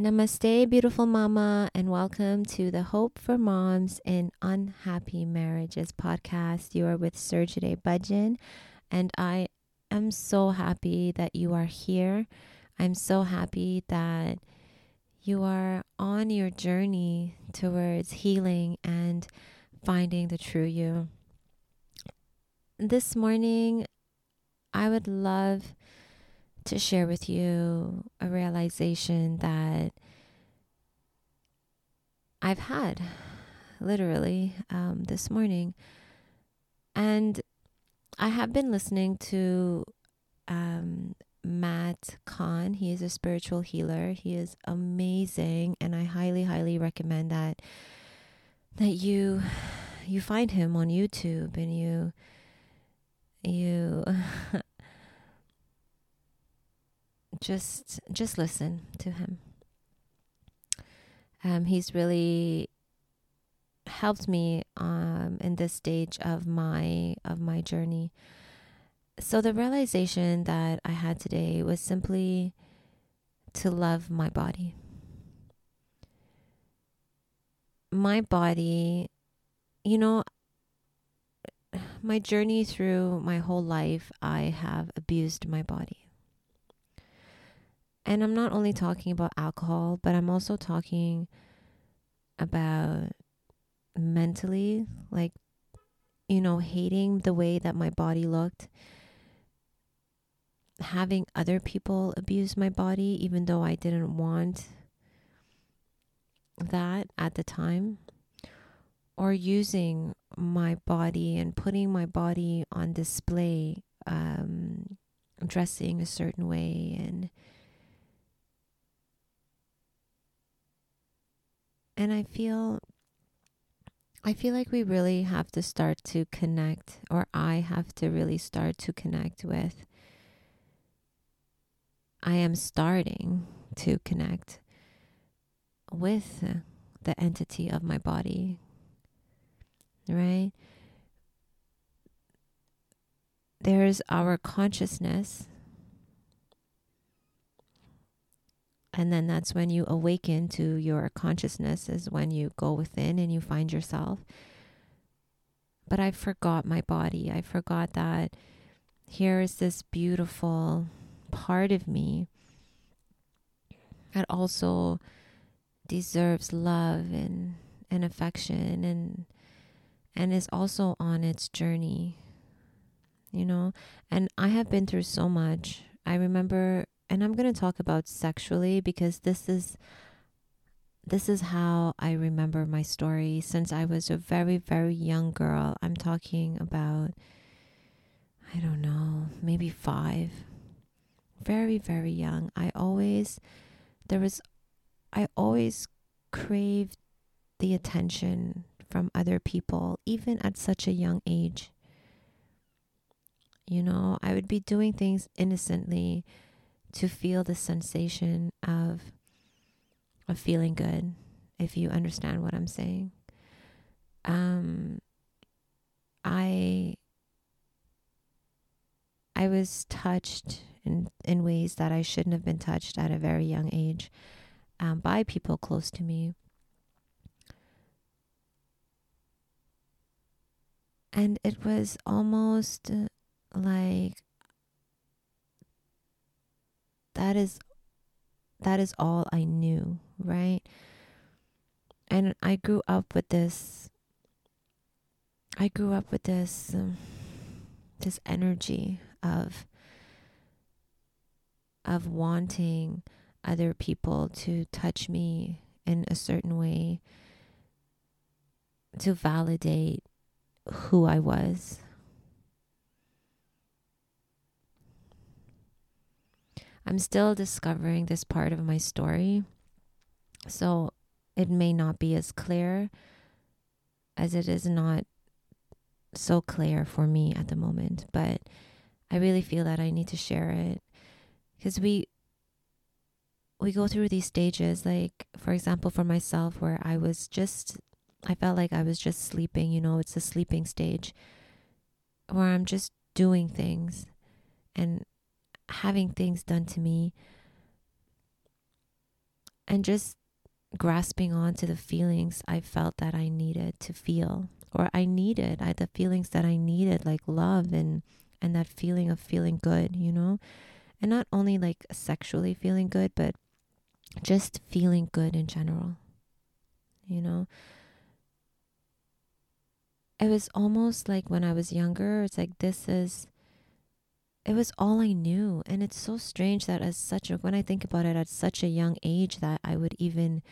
Namaste, beautiful mama, and welcome to the Hope for Moms in Unhappy Marriages podcast. You are with Surjade Budgeon, and I am so happy that you are here. I'm so happy that you are on your journey towards healing and finding the true you. This morning, I would love to share with you a realization that I've had literally um, this morning. And I have been listening to um, Matt Kahn. He is a spiritual healer. He is amazing, and I highly, highly recommend that that you you find him on YouTube and you you just just listen to him. Um, he's really helped me um, in this stage of my of my journey. So the realization that I had today was simply to love my body. My body, you know, my journey through my whole life, I have abused my body. And I'm not only talking about alcohol, but I'm also talking about mentally, like, you know, hating the way that my body looked, having other people abuse my body, even though I didn't want that at the time, or using my body and putting my body on display, um, dressing a certain way and And I feel I feel like we really have to start to connect or I have to really start to connect with I am starting to connect with the entity of my body. Right? There's our consciousness And then that's when you awaken to your consciousness, is when you go within and you find yourself. But I forgot my body. I forgot that here is this beautiful part of me that also deserves love and, and affection and and is also on its journey you know and i have been through so much i remember and I'm going to talk about sexually because this is this is how I remember my story since I was a very very young girl. I'm talking about I don't know, maybe 5. Very very young. I always there was I always craved the attention from other people even at such a young age. You know, I would be doing things innocently to feel the sensation of of feeling good if you understand what I'm saying. Um I I was touched in in ways that I shouldn't have been touched at a very young age um, by people close to me. And it was almost like that is that is all I knew, right? And I grew up with this I grew up with this um, this energy of of wanting other people to touch me in a certain way to validate who I was I'm still discovering this part of my story. So it may not be as clear as it is not so clear for me at the moment, but I really feel that I need to share it because we we go through these stages like for example for myself where I was just I felt like I was just sleeping, you know, it's a sleeping stage where I'm just doing things having things done to me and just grasping onto the feelings I felt that I needed to feel or I needed I the feelings that I needed like love and and that feeling of feeling good, you know? And not only like sexually feeling good, but just feeling good in general. You know? It was almost like when I was younger, it's like this is it was all I knew. And it's so strange that as such a when I think about it at such a young age that I would even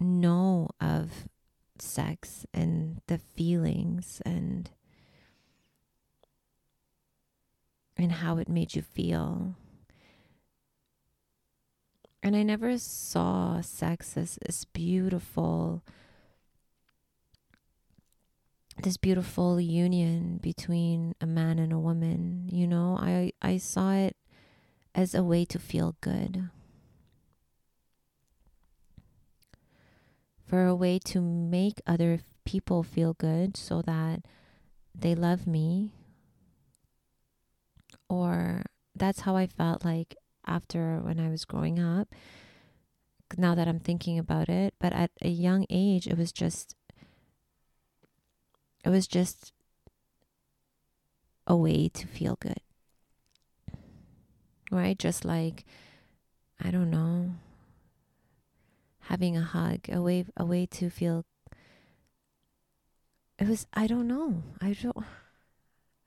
know of sex and the feelings and and how it made you feel. And I never saw sex as this beautiful this beautiful union between a man and a woman, you know? I I saw it as a way to feel good. For a way to make other people feel good so that they love me or that's how I felt like after when I was growing up. Now that I'm thinking about it, but at a young age, it was just, it was just a way to feel good. Right? Just like, I don't know, having a hug, a way, a way to feel. It was, I don't know. I don't,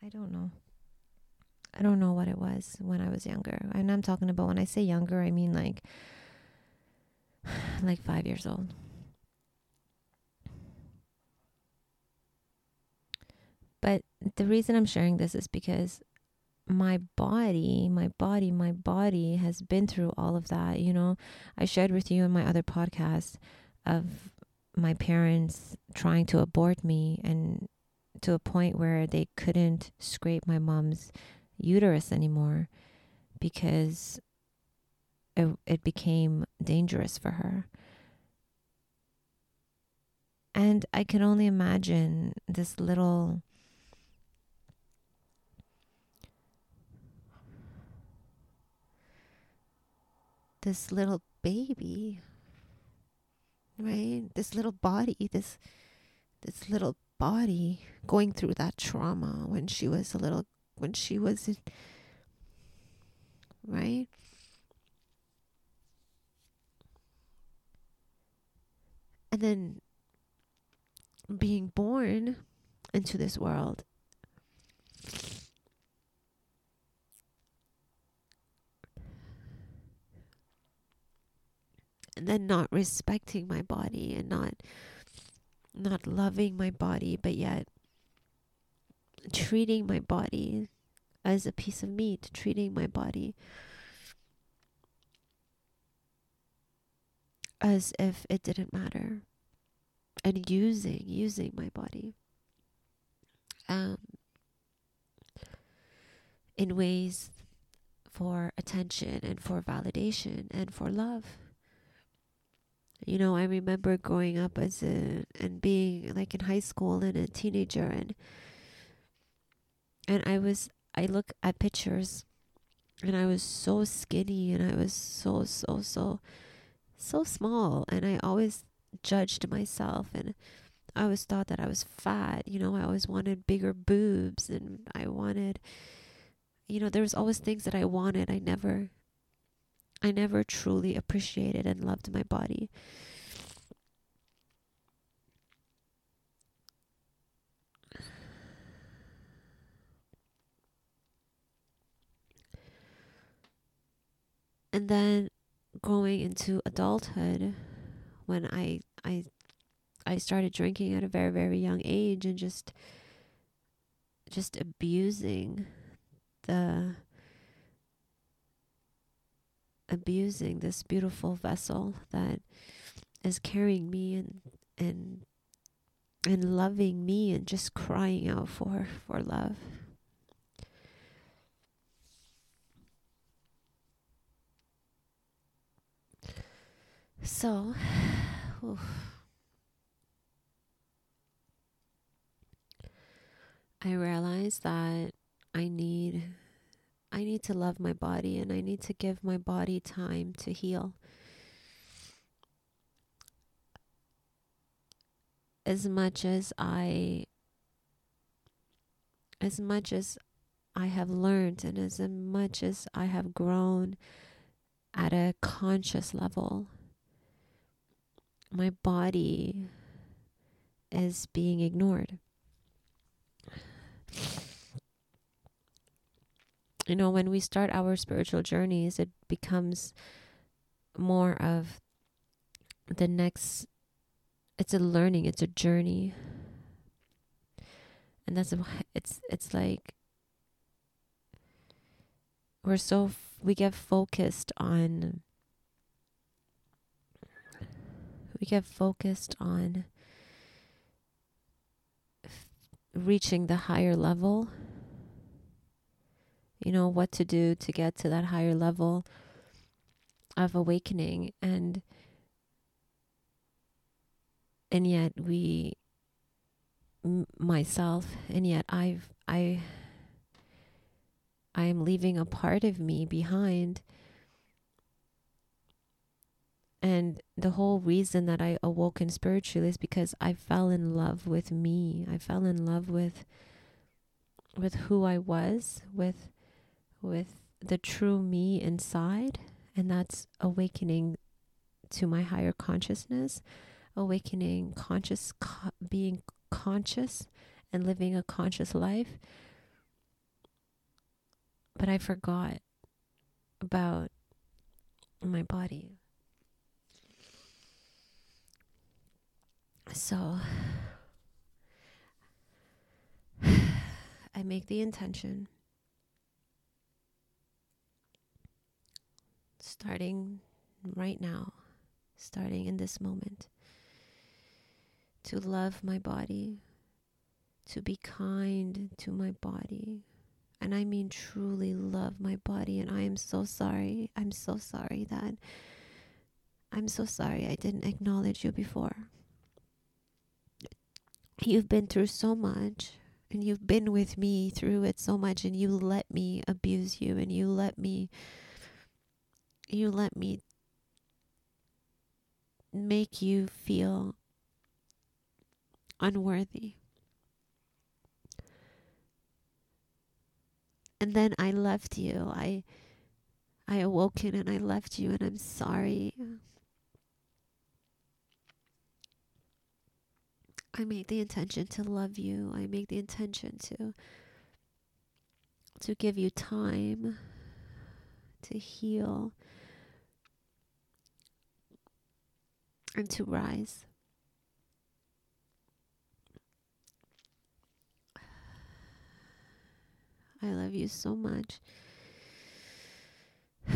I don't know. I don't know what it was when I was younger. And I'm talking about when I say younger, I mean like like 5 years old. But the reason I'm sharing this is because my body, my body, my body has been through all of that. You know, I shared with you in my other podcast of my parents trying to abort me and to a point where they couldn't scrape my mom's uterus anymore because it, it became dangerous for her. And I can only imagine this little this little baby right this little body this this little body going through that trauma when she was a little when she was in, right? And then being born into this world. And then not respecting my body and not not loving my body, but yet treating my body as a piece of meat, treating my body as if it didn't matter, and using using my body um, in ways for attention and for validation and for love. You know, I remember growing up as a and being like in high school and a teenager and and I was I look at pictures and I was so skinny and I was so so so so small and I always judged myself and I always thought that I was fat, you know, I always wanted bigger boobs and I wanted you know, there was always things that I wanted. I never I never truly appreciated and loved my body. and then going into adulthood when I I I started drinking at a very very young age and just just abusing the abusing this beautiful vessel that is carrying me and and and loving me and just crying out for for love. So, I realized that I need I need to love my body and I need to give my body time to heal. As much as I as much as I have learned and as much as I have grown at a conscious level, my body is being ignored. You know, when we start our spiritual journeys, it becomes more of the next, it's a learning, it's a journey. And that's, it's, it's like, we're so, we get focused on, we get focused on reaching the higher level you know what to do to get to that higher level of awakening and and yet we m- myself and yet i've i i am leaving a part of me behind and the whole reason that I awoken spiritually is because I fell in love with me. I fell in love with with who I was, with with the true me inside, and that's awakening to my higher consciousness, awakening conscious co- being conscious and living a conscious life. But I forgot about my body. So I make the intention starting right now, starting in this moment, to love my body, to be kind to my body. And I mean truly love my body. And I am so sorry. I'm so sorry that I'm so sorry I didn't acknowledge you before. You've been through so much and you've been with me through it so much and you let me abuse you and you let me you let me make you feel unworthy. And then I left you. I I awoken and I left you and I'm sorry. I make the intention to love you. I make the intention to to give you time to heal and to rise. I love you so much.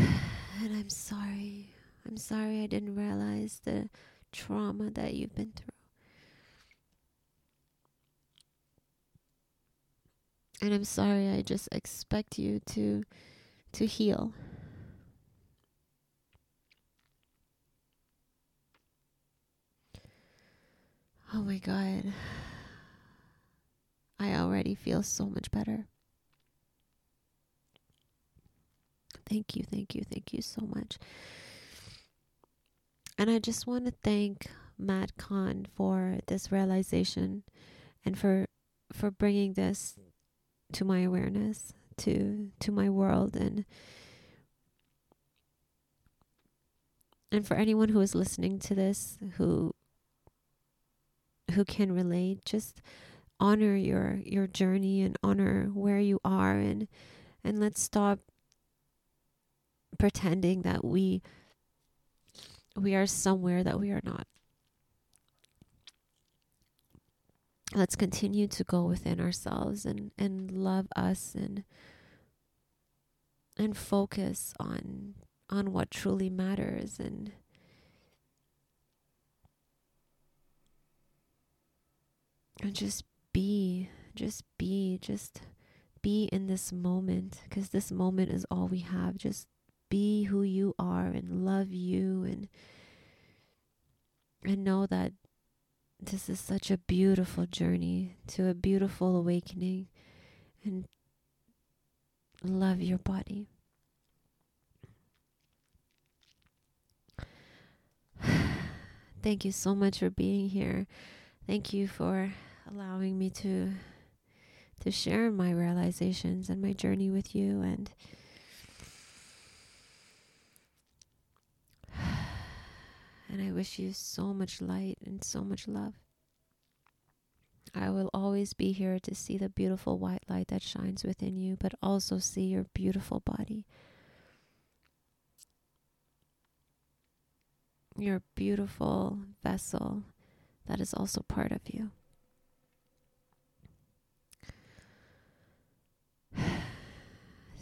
And I'm sorry. I'm sorry I didn't realize the trauma that you've been through. And I'm sorry I just expect you to to heal. Oh my God. I already feel so much better. Thank you, thank you, thank you so much. And I just want to thank Matt Kahn for this realization and for for bringing this to my awareness, to to my world and and for anyone who is listening to this who who can relate just honor your your journey and honor where you are. And and let's stop pretending that we we are somewhere that we are not. Let's continue to go within ourselves and and love us and and focus on on what truly matters and and just be, just be, just be in this moment because this moment is all we have. Just be who you are and love you and and know that this is such a beautiful journey to a beautiful awakening and love your body. Thank you so much for being here. Thank you for allowing me to to share my realizations and my journey with you and and I wish you so much light and so much love. I will always be here to see the beautiful white light that shines within you, but also see your beautiful body. Your beautiful vessel that is also part of you.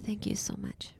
Thank you so much.